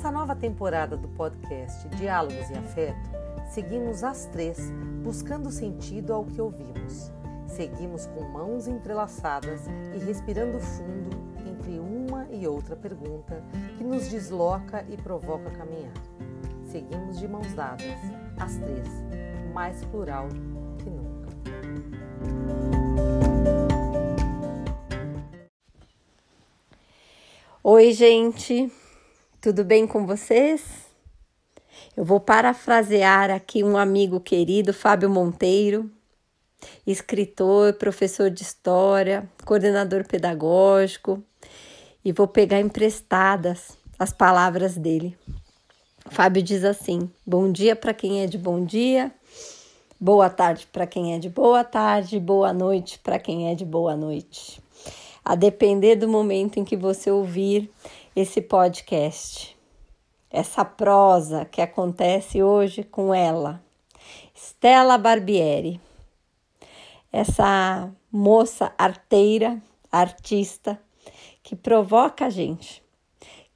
Nessa nova temporada do podcast Diálogos e Afeto, seguimos as três buscando sentido ao que ouvimos. Seguimos com mãos entrelaçadas e respirando fundo entre uma e outra pergunta que nos desloca e provoca caminhar. Seguimos de mãos dadas, as três, mais plural que nunca. Oi, gente, tudo bem com vocês? Eu vou parafrasear aqui um amigo querido, Fábio Monteiro, escritor, professor de história, coordenador pedagógico, e vou pegar emprestadas as palavras dele. Fábio diz assim: Bom dia para quem é de bom dia, boa tarde para quem é de boa tarde, boa noite para quem é de boa noite. A depender do momento em que você ouvir esse podcast. Essa prosa que acontece hoje com ela, Stella Barbieri. Essa moça arteira, artista, que provoca a gente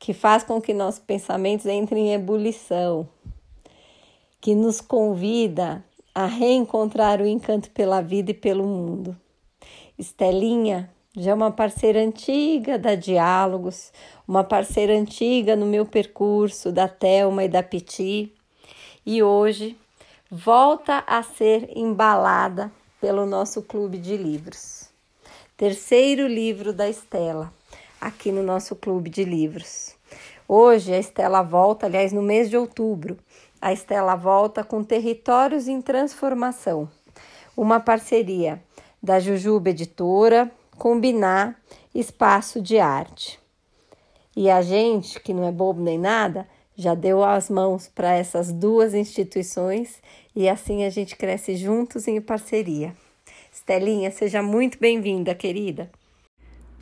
que faz com que nossos pensamentos entrem em ebulição, que nos convida a reencontrar o encanto pela vida e pelo mundo. Estelinha já é uma parceira antiga da Diálogos, uma parceira antiga no meu percurso da Telma e da Piti, e hoje volta a ser embalada pelo nosso clube de livros. Terceiro livro da Estela, aqui no nosso clube de livros. Hoje a Estela volta, aliás, no mês de outubro, a Estela volta com Territórios em Transformação, uma parceria da Jujuba Editora, Combinar Espaço de Arte. E a gente, que não é bobo nem nada, já deu as mãos para essas duas instituições e assim a gente cresce juntos em parceria. Estelinha, seja muito bem-vinda, querida.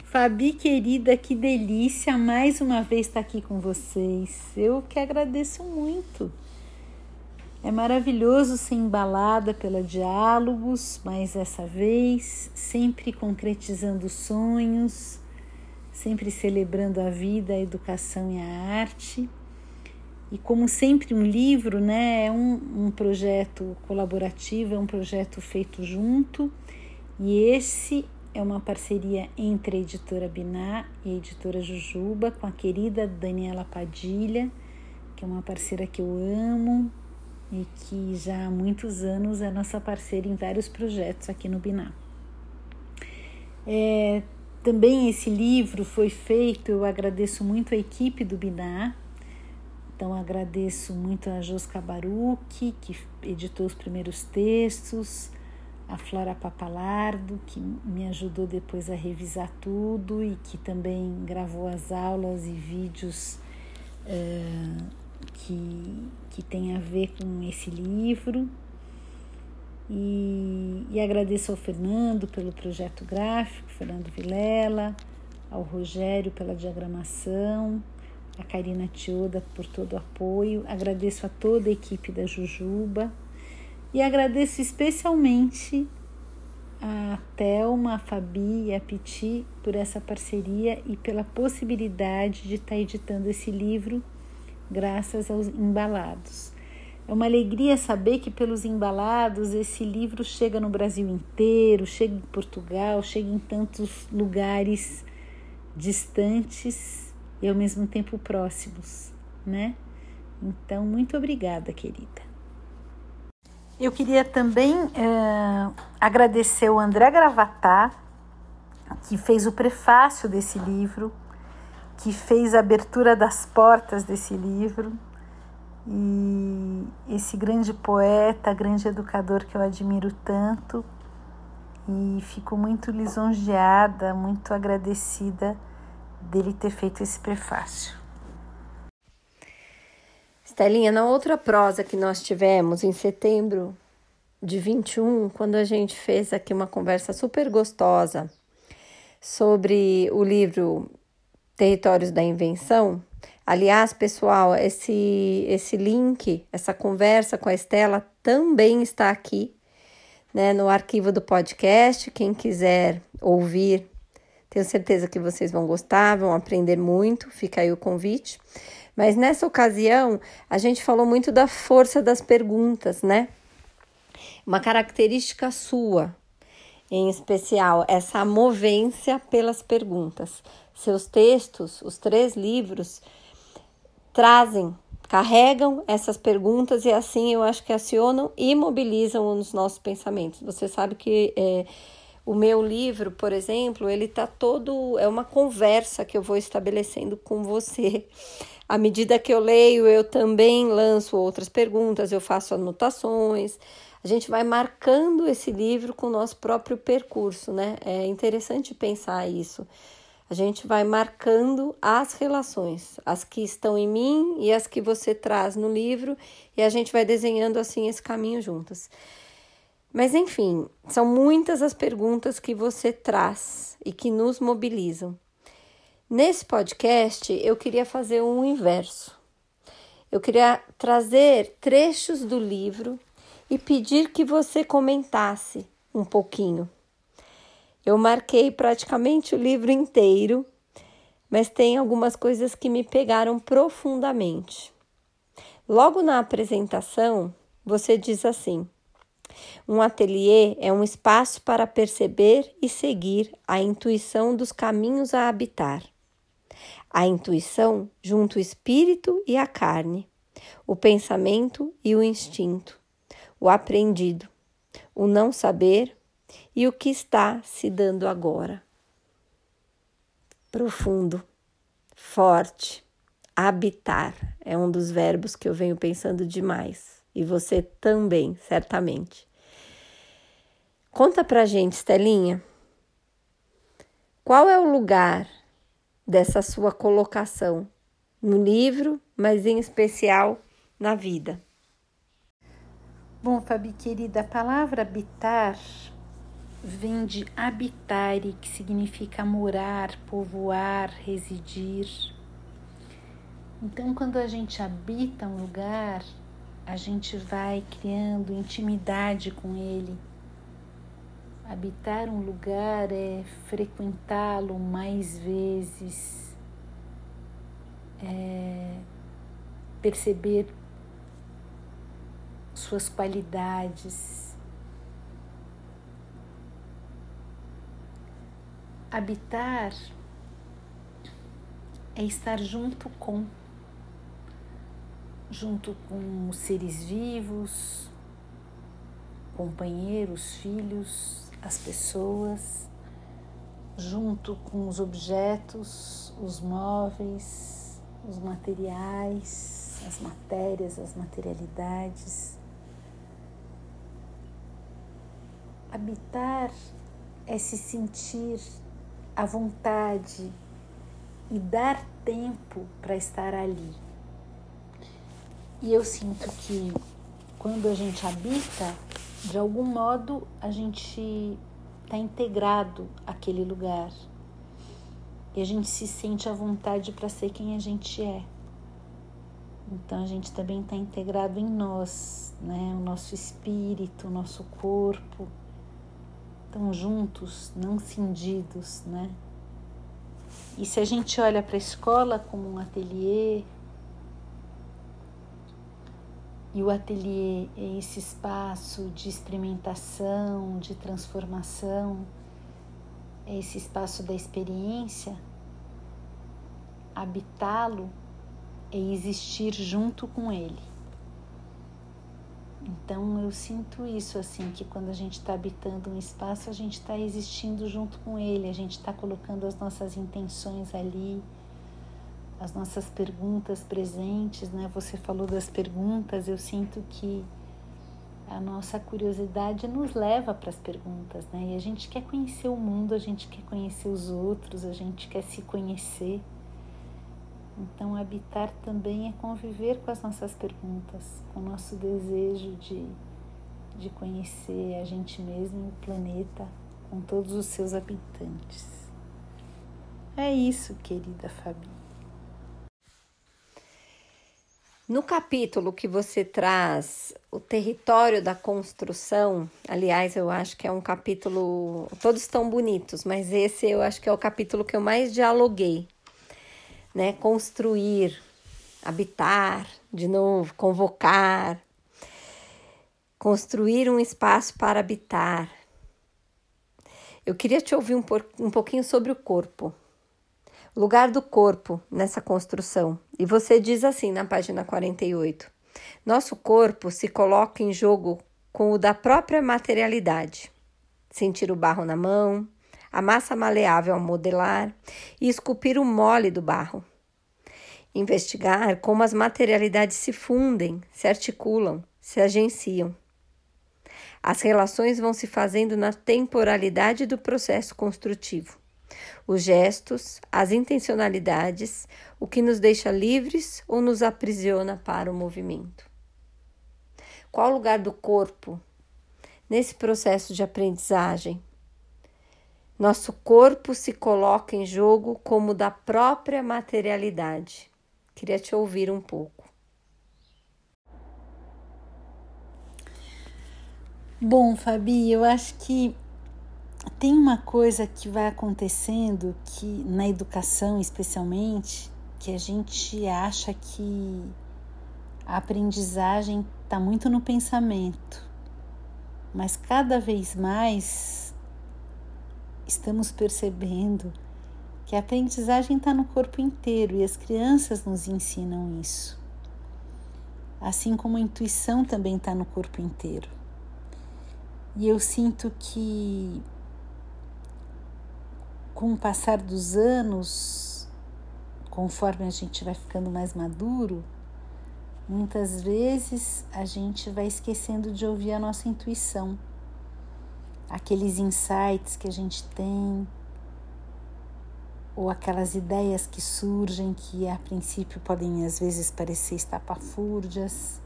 Fabi querida, que delícia mais uma vez estar aqui com vocês. Eu que agradeço muito. É maravilhoso ser embalada pela diálogos, mas essa vez sempre concretizando sonhos, sempre celebrando a vida, a educação e a arte. E como sempre um livro, né, é um, um projeto colaborativo, é um projeto feito junto. E esse é uma parceria entre a editora Biná e a editora Jujuba com a querida Daniela Padilha, que é uma parceira que eu amo e que já há muitos anos é nossa parceira em vários projetos aqui no Biná. É, também esse livro foi feito, eu agradeço muito a equipe do Biná, então agradeço muito a Josca Baruch, que editou os primeiros textos, a Flora Papalardo, que me ajudou depois a revisar tudo e que também gravou as aulas e vídeos uh, que, que tem a ver com esse livro. E, e agradeço ao Fernando pelo projeto gráfico, Fernando Vilela, ao Rogério pela diagramação, a Karina Tioda por todo o apoio. Agradeço a toda a equipe da Jujuba e agradeço especialmente a Thelma, a Fabi e a Piti por essa parceria e pela possibilidade de estar editando esse livro graças aos embalados. É uma alegria saber que pelos embalados esse livro chega no Brasil inteiro, chega em Portugal, chega em tantos lugares distantes e ao mesmo tempo próximos, né? Então, muito obrigada, querida. Eu queria também é, agradecer o André Gravatá, que fez o prefácio desse livro, que fez a abertura das portas desse livro, e esse grande poeta, grande educador que eu admiro tanto, e fico muito lisonjeada, muito agradecida dele ter feito esse prefácio. Estelinha, na outra prosa que nós tivemos em setembro de 21, quando a gente fez aqui uma conversa super gostosa sobre o livro Territórios da Invenção. Aliás, pessoal, esse, esse link, essa conversa com a Estela também está aqui né, no arquivo do podcast. Quem quiser ouvir, tenho certeza que vocês vão gostar, vão aprender muito. Fica aí o convite. Mas nessa ocasião, a gente falou muito da força das perguntas, né? Uma característica sua, em especial, essa movência pelas perguntas. Seus textos, os três livros, trazem, carregam essas perguntas e assim eu acho que acionam e mobilizam os nossos pensamentos. Você sabe que é, o meu livro, por exemplo, ele tá todo é uma conversa que eu vou estabelecendo com você. À medida que eu leio, eu também lanço outras perguntas, eu faço anotações. A gente vai marcando esse livro com o nosso próprio percurso, né? É interessante pensar isso. A gente vai marcando as relações, as que estão em mim e as que você traz no livro, e a gente vai desenhando assim esse caminho juntas. Mas enfim, são muitas as perguntas que você traz e que nos mobilizam. Nesse podcast, eu queria fazer um inverso. Eu queria trazer trechos do livro e pedir que você comentasse um pouquinho. Eu marquei praticamente o livro inteiro, mas tem algumas coisas que me pegaram profundamente. Logo na apresentação, você diz assim: um ateliê é um espaço para perceber e seguir a intuição dos caminhos a habitar. A intuição junto o espírito e a carne, o pensamento e o instinto, o aprendido, o não saber e o que está se dando agora. Profundo, forte, habitar é um dos verbos que eu venho pensando demais e você também, certamente. Conta pra gente, Estelinha, qual é o lugar dessa sua colocação no livro, mas em especial na vida? Bom, Fabi querida, a palavra habitar vem de habitare, que significa morar, povoar, residir. Então, quando a gente habita um lugar, a gente vai criando intimidade com ele. Habitar um lugar é frequentá-lo mais vezes, é perceber suas qualidades. Habitar é estar junto com junto com os seres vivos, companheiros, filhos, as pessoas, junto com os objetos, os móveis, os materiais, as matérias, as materialidades. Habitar é se sentir à vontade e dar tempo para estar ali. E eu sinto que quando a gente habita, de algum modo a gente está integrado àquele lugar. E a gente se sente à vontade para ser quem a gente é. Então a gente também está integrado em nós, né? O nosso espírito, o nosso corpo. Estão juntos, não cindidos, né? E se a gente olha para a escola como um ateliê, e o ateliê é esse espaço de experimentação, de transformação, é esse espaço da experiência. Habitá-lo é existir junto com ele. Então eu sinto isso assim, que quando a gente está habitando um espaço, a gente está existindo junto com ele, a gente está colocando as nossas intenções ali as nossas perguntas presentes, né? Você falou das perguntas, eu sinto que a nossa curiosidade nos leva para as perguntas, né? E a gente quer conhecer o mundo, a gente quer conhecer os outros, a gente quer se conhecer. Então, habitar também é conviver com as nossas perguntas, com o nosso desejo de, de conhecer a gente mesmo e o planeta, com todos os seus habitantes. É isso, querida Fabi. No capítulo que você traz o território da construção, aliás, eu acho que é um capítulo. Todos estão bonitos, mas esse eu acho que é o capítulo que eu mais dialoguei, né? Construir. habitar, de novo, convocar, construir um espaço para habitar. Eu queria te ouvir um, um pouquinho sobre o corpo, o lugar do corpo nessa construção. E você diz assim na página 48: Nosso corpo se coloca em jogo com o da própria materialidade. Sentir o barro na mão, a massa maleável ao modelar e esculpir o mole do barro. Investigar como as materialidades se fundem, se articulam, se agenciam. As relações vão se fazendo na temporalidade do processo construtivo. Os gestos, as intencionalidades, o que nos deixa livres ou nos aprisiona para o movimento. Qual o lugar do corpo nesse processo de aprendizagem? Nosso corpo se coloca em jogo como da própria materialidade. Queria te ouvir um pouco. Bom, Fabi, eu acho que tem uma coisa que vai acontecendo que na educação especialmente, que a gente acha que a aprendizagem está muito no pensamento, mas cada vez mais estamos percebendo que a aprendizagem está no corpo inteiro e as crianças nos ensinam isso. Assim como a intuição também está no corpo inteiro. E eu sinto que, com o passar dos anos, conforme a gente vai ficando mais maduro, muitas vezes a gente vai esquecendo de ouvir a nossa intuição, aqueles insights que a gente tem, ou aquelas ideias que surgem que a princípio podem às vezes parecer estapafúrdias,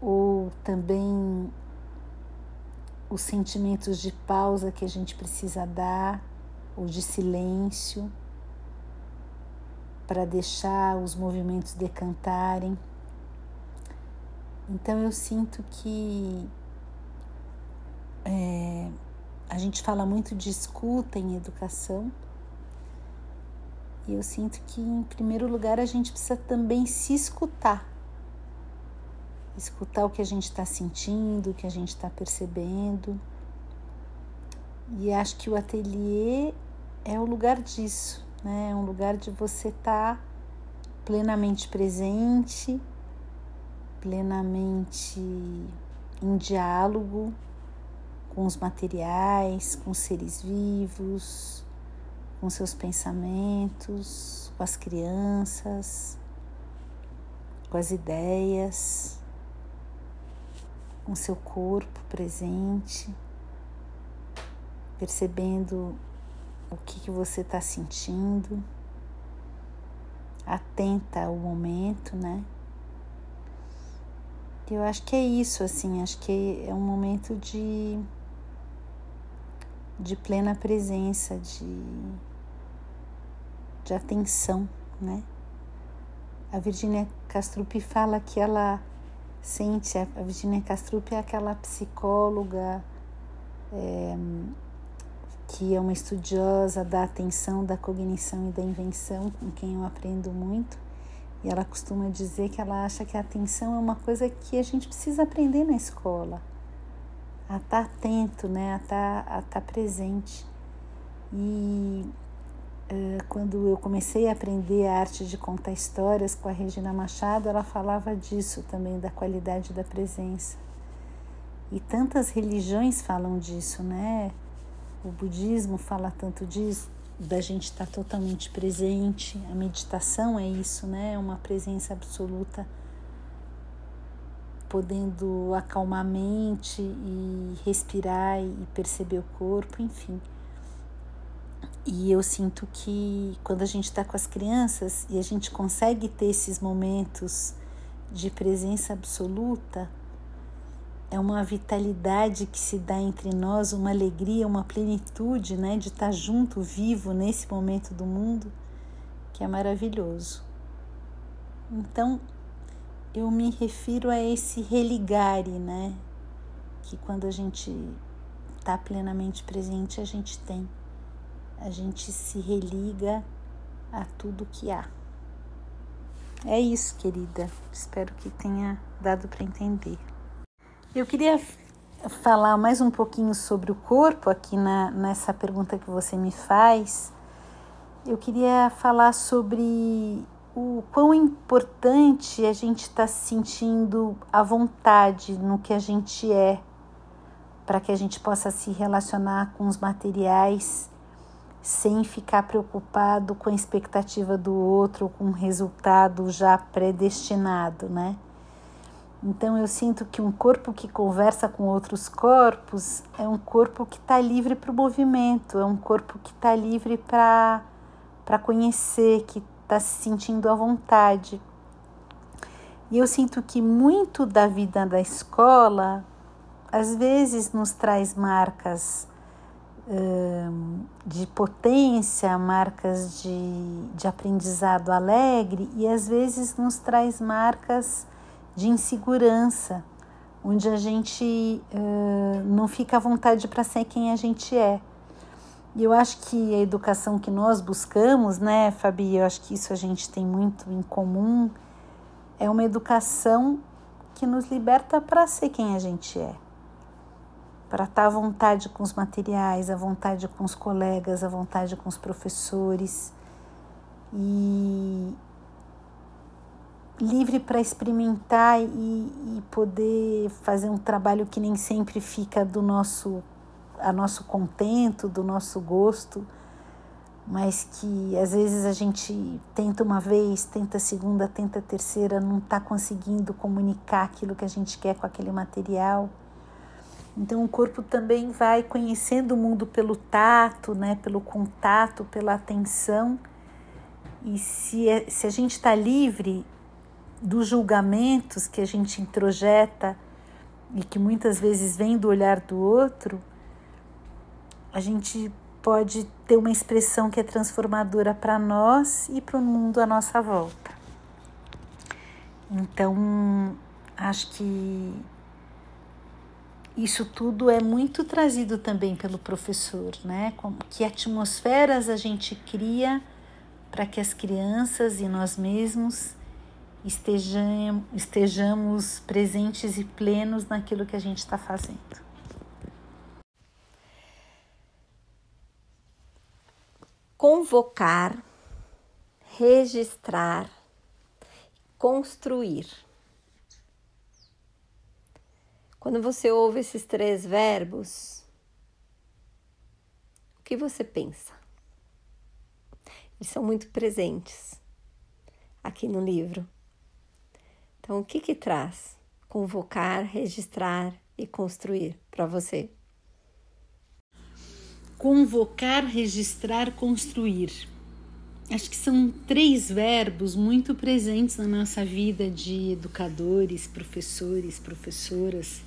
ou também os sentimentos de pausa que a gente precisa dar, ou de silêncio, para deixar os movimentos decantarem. Então eu sinto que é, a gente fala muito de escuta em educação. E eu sinto que, em primeiro lugar, a gente precisa também se escutar escutar o que a gente está sentindo, o que a gente está percebendo. E acho que o ateliê é o lugar disso, né? É um lugar de você estar tá plenamente presente, plenamente em diálogo com os materiais, com os seres vivos, com seus pensamentos, com as crianças, com as ideias com seu corpo presente, percebendo o que, que você está sentindo, atenta ao momento, né? Eu acho que é isso, assim, acho que é um momento de, de plena presença, de, de atenção, né? A Virginia Castrup fala que ela sente, a Virginia Castrup é aquela psicóloga é, que é uma estudiosa da atenção, da cognição e da invenção, com quem eu aprendo muito. E ela costuma dizer que ela acha que a atenção é uma coisa que a gente precisa aprender na escola. A estar tá atento, né? a estar, tá, a estar tá presente. E eh, quando eu comecei a aprender a arte de contar histórias com a Regina Machado, ela falava disso também, da qualidade da presença. E tantas religiões falam disso, né? O budismo fala tanto disso, da gente estar totalmente presente. A meditação é isso, né? É uma presença absoluta, podendo acalmar a mente e respirar e perceber o corpo, enfim. E eu sinto que quando a gente está com as crianças e a gente consegue ter esses momentos de presença absoluta, é uma vitalidade que se dá entre nós, uma alegria, uma plenitude, né, de estar tá junto, vivo nesse momento do mundo, que é maravilhoso. Então, eu me refiro a esse religare, né, que quando a gente está plenamente presente, a gente tem a gente se religa a tudo que há. É isso, querida. Espero que tenha dado para entender. Eu queria falar mais um pouquinho sobre o corpo aqui na, nessa pergunta que você me faz. Eu queria falar sobre o quão importante a gente está se sentindo à vontade no que a gente é, para que a gente possa se relacionar com os materiais sem ficar preocupado com a expectativa do outro, com um resultado já predestinado, né? Então eu sinto que um corpo que conversa com outros corpos é um corpo que está livre para o movimento, é um corpo que está livre para conhecer, que está se sentindo à vontade. E eu sinto que muito da vida da escola às vezes nos traz marcas de potência, marcas de, de aprendizado alegre e às vezes nos traz marcas de insegurança, onde a gente uh, não fica à vontade para ser quem a gente é. E eu acho que a educação que nós buscamos, né, Fabi, eu acho que isso a gente tem muito em comum, é uma educação que nos liberta para ser quem a gente é. Para estar tá à vontade com os materiais, à vontade com os colegas, à vontade com os professores. E livre para experimentar e, e, poder fazer um trabalho que nem sempre fica do nosso a nosso contento, do nosso gosto, mas que às vezes a gente tenta uma vez, tenta a segunda, tenta a terceira, não está conseguindo comunicar aquilo que a gente quer com aquele material. Então o corpo também vai conhecendo o mundo pelo tato, né, pelo contato, pela atenção. E se, é, se a gente está livre dos julgamentos que a gente introjeta e que muitas vezes vem do olhar do outro, a gente pode ter uma expressão que é transformadora para nós e para o mundo à nossa volta. Então, acho que isso tudo é muito trazido também pelo professor, né? Que atmosferas a gente cria para que as crianças e nós mesmos estejam, estejamos presentes e plenos naquilo que a gente está fazendo. Convocar, registrar, construir. Quando você ouve esses três verbos, o que você pensa? Eles são muito presentes aqui no livro. Então, o que que traz convocar, registrar e construir para você? Convocar, registrar, construir. Acho que são três verbos muito presentes na nossa vida de educadores, professores, professoras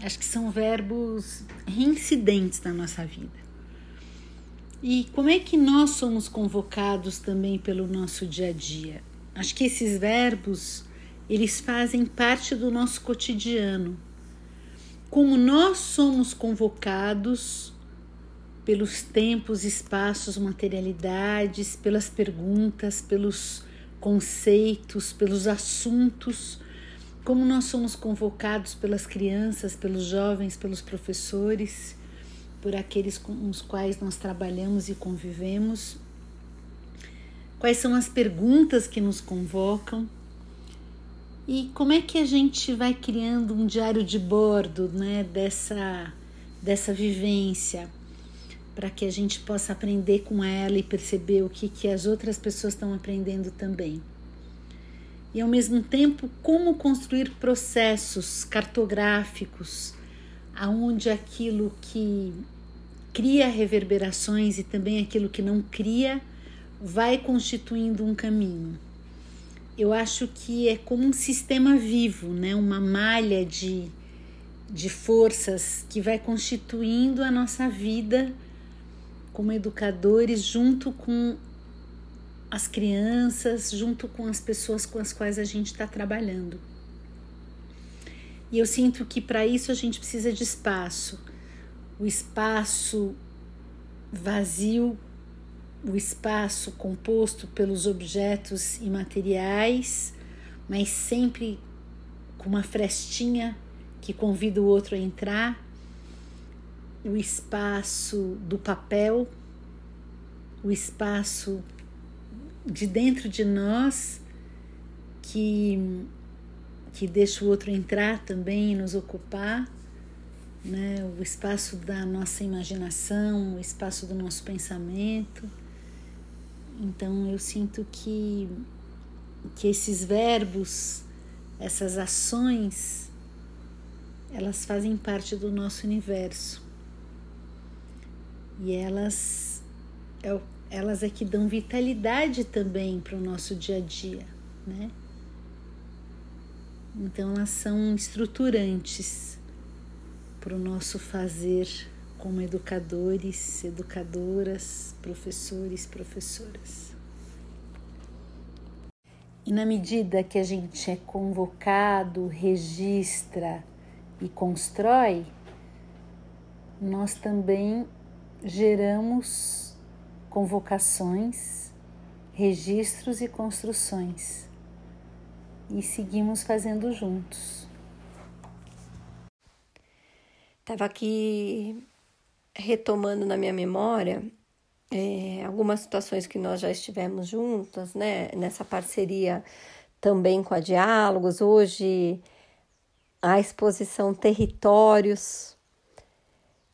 Acho que são verbos reincidentes na nossa vida. E como é que nós somos convocados também pelo nosso dia a dia? Acho que esses verbos, eles fazem parte do nosso cotidiano. Como nós somos convocados pelos tempos, espaços, materialidades, pelas perguntas, pelos conceitos, pelos assuntos como nós somos convocados pelas crianças, pelos jovens, pelos professores, por aqueles com os quais nós trabalhamos e convivemos. Quais são as perguntas que nos convocam? E como é que a gente vai criando um diário de bordo né, dessa, dessa vivência, para que a gente possa aprender com ela e perceber o que, que as outras pessoas estão aprendendo também e ao mesmo tempo como construir processos cartográficos aonde aquilo que cria reverberações e também aquilo que não cria vai constituindo um caminho. Eu acho que é como um sistema vivo, né? uma malha de, de forças que vai constituindo a nossa vida como educadores junto com as crianças junto com as pessoas com as quais a gente está trabalhando. E eu sinto que para isso a gente precisa de espaço. O espaço vazio o espaço composto pelos objetos imateriais, mas sempre com uma frestinha que convida o outro a entrar, o espaço do papel, o espaço de dentro de nós que, que deixa o outro entrar também e nos ocupar, né? o espaço da nossa imaginação, o espaço do nosso pensamento. Então eu sinto que, que esses verbos, essas ações, elas fazem parte do nosso universo. E elas é, elas é que dão vitalidade também para o nosso dia a dia, né? Então elas são estruturantes para o nosso fazer como educadores, educadoras, professores, professoras. E na medida que a gente é convocado, registra e constrói, nós também geramos convocações, registros e construções e seguimos fazendo juntos. Estava aqui retomando na minha memória é, algumas situações que nós já estivemos juntas, né? Nessa parceria também com a Diálogos. Hoje a exposição Territórios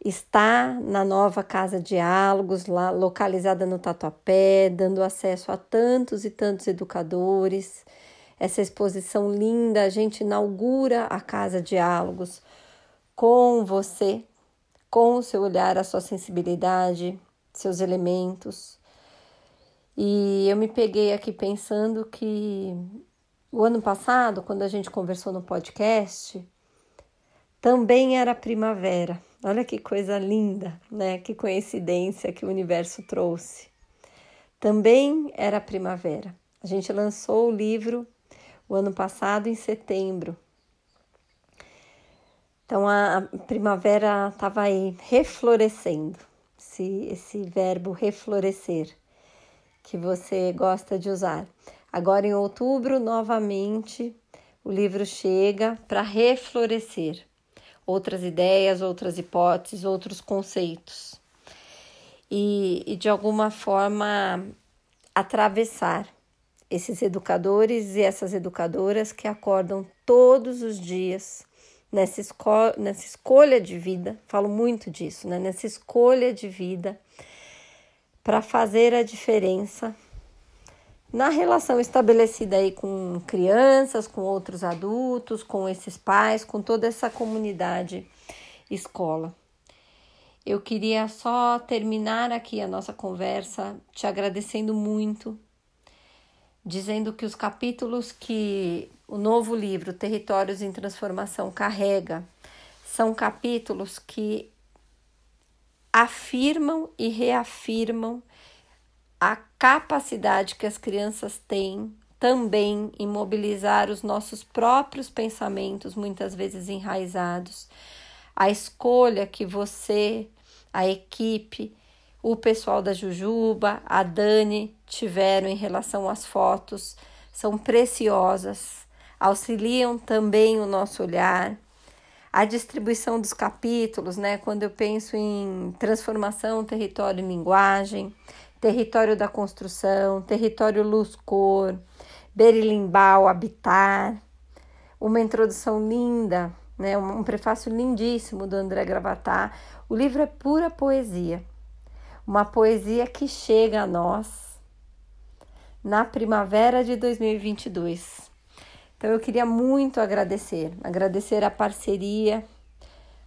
está na nova Casa Diálogos, lá localizada no Tatuapé, dando acesso a tantos e tantos educadores. Essa exposição linda, a gente inaugura a Casa Diálogos com você, com o seu olhar, a sua sensibilidade, seus elementos. E eu me peguei aqui pensando que o ano passado, quando a gente conversou no podcast, também era primavera. Olha que coisa linda, né? Que coincidência que o universo trouxe. Também era primavera. A gente lançou o livro o ano passado em setembro. Então a primavera estava aí reflorescendo, esse, esse verbo reflorescer que você gosta de usar. Agora em outubro, novamente, o livro chega para reflorescer outras ideias, outras hipóteses, outros conceitos. E, e de alguma forma atravessar esses educadores e essas educadoras que acordam todos os dias nessa, esco nessa escolha de vida, falo muito disso, né? nessa escolha de vida para fazer a diferença na relação estabelecida aí com crianças, com outros adultos, com esses pais, com toda essa comunidade escola. Eu queria só terminar aqui a nossa conversa te agradecendo muito, dizendo que os capítulos que o novo livro Territórios em Transformação carrega são capítulos que afirmam e reafirmam a capacidade que as crianças têm também em mobilizar os nossos próprios pensamentos, muitas vezes enraizados, a escolha que você, a equipe, o pessoal da Jujuba, a Dani tiveram em relação às fotos são preciosas, auxiliam também o nosso olhar. A distribuição dos capítulos, né? Quando eu penso em transformação, território e linguagem, território da construção, território luz-cor, berilimbau, habitar, uma introdução linda, né, um prefácio lindíssimo do André Gravatar. O livro é pura poesia, uma poesia que chega a nós na primavera de 2022. Então eu queria muito agradecer, agradecer a parceria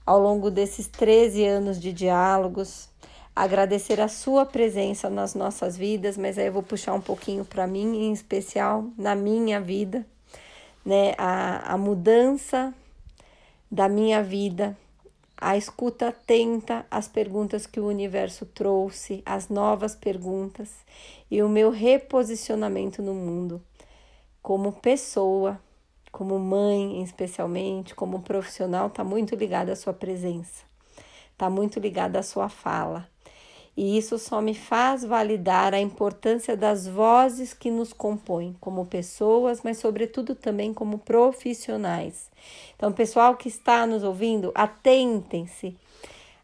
ao longo desses 13 anos de diálogos, agradecer a sua presença nas nossas vidas, mas aí eu vou puxar um pouquinho para mim, em especial na minha vida, né? A, a mudança da minha vida, a escuta atenta às perguntas que o universo trouxe, as novas perguntas e o meu reposicionamento no mundo, como pessoa, como mãe, especialmente, como profissional, está muito ligada à sua presença, está muito ligada à sua fala E isso só me faz validar a importância das vozes que nos compõem como pessoas, mas sobretudo também como profissionais. Então, pessoal que está nos ouvindo, atentem-se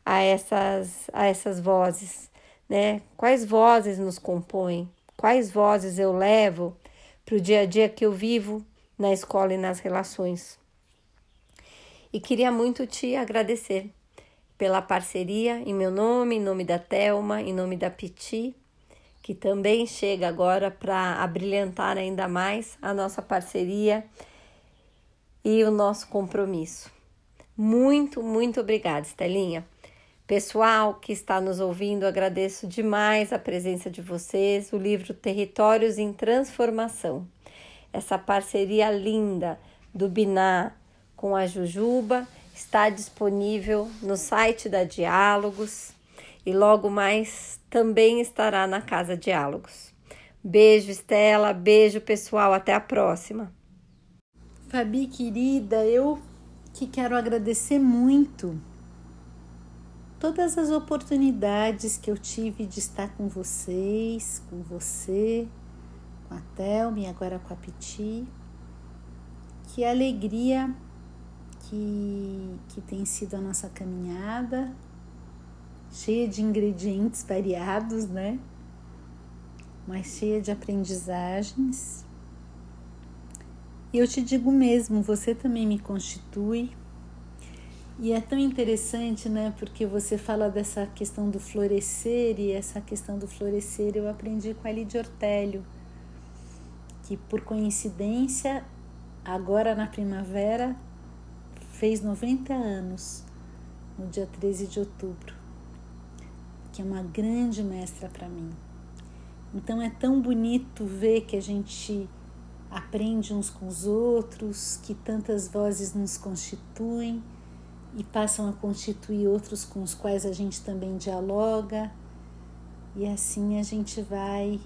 a essas, a essas vozes, né? Quais vozes nos compõem? Quais vozes eu levo para o dia a dia que eu vivo na escola e nas relações? E queria muito te agradecer pela parceria em meu nome, em nome da Telma, em nome da Piti, que também chega agora para abrilhantar ainda mais a nossa parceria e o nosso compromisso. Muito, muito obrigada, Estelinha. Pessoal que está nos ouvindo, agradeço demais a presença de vocês. O livro Territórios em Transformação, essa parceria linda do Biná com a Jujuba está disponível no site da Diálogos e logo mais também estará na Casa Diálogos. Beijo, Estela, beijo pessoal, até a próxima. Fabi, querida, eu que quero agradecer muito todas as oportunidades que eu tive de estar com vocês, com você, com a Thelma e agora com a Piti. Que alegria que, que tem sido a nossa caminhada, cheia de ingredientes variados, né? Mas cheia de aprendizagens. E eu te digo mesmo, você também me constitui. E é tão interessante, né? Porque você fala dessa questão do florescer, e essa questão do florescer eu aprendi com a Lidia Ortélio, que por coincidência, agora na primavera, fez 90 anos no dia 13 de outubro, que é uma grande mestra para mim. Então é tão bonito ver que a gente aprende uns com os outros, que tantas vozes nos constituem e passam a constituir outros com os quais a gente também dialoga. E assim a gente vai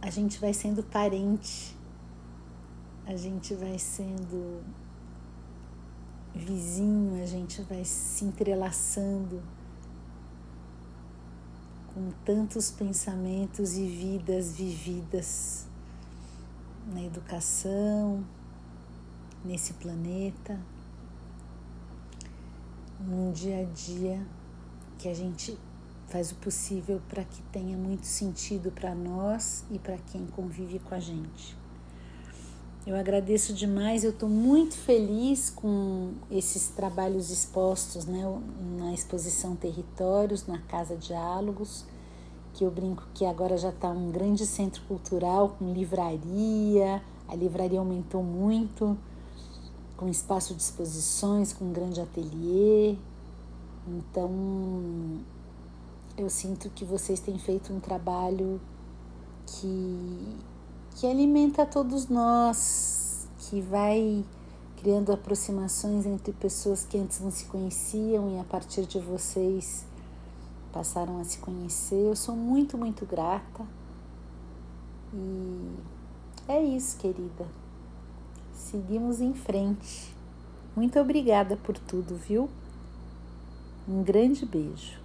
a gente vai sendo parente a gente vai sendo vizinho, a gente vai se entrelaçando com tantos pensamentos e vidas vividas na educação, nesse planeta, num dia a dia que a gente faz o possível para que tenha muito sentido para nós e para quem convive com a gente. Eu agradeço demais, eu estou muito feliz com esses trabalhos expostos né, na exposição Territórios, na Casa Diálogos, que eu brinco que agora já está um grande centro cultural com livraria, a livraria aumentou muito, com espaço de exposições, com um grande ateliê. Então, eu sinto que vocês têm feito um trabalho que que alimenta todos nós, que vai criando aproximações entre pessoas que antes não se conheciam e a partir de vocês passaram a se conhecer. Eu sou muito, muito grata. E é isso, querida. Seguimos em frente. Muito obrigada por tudo, viu? Um grande beijo.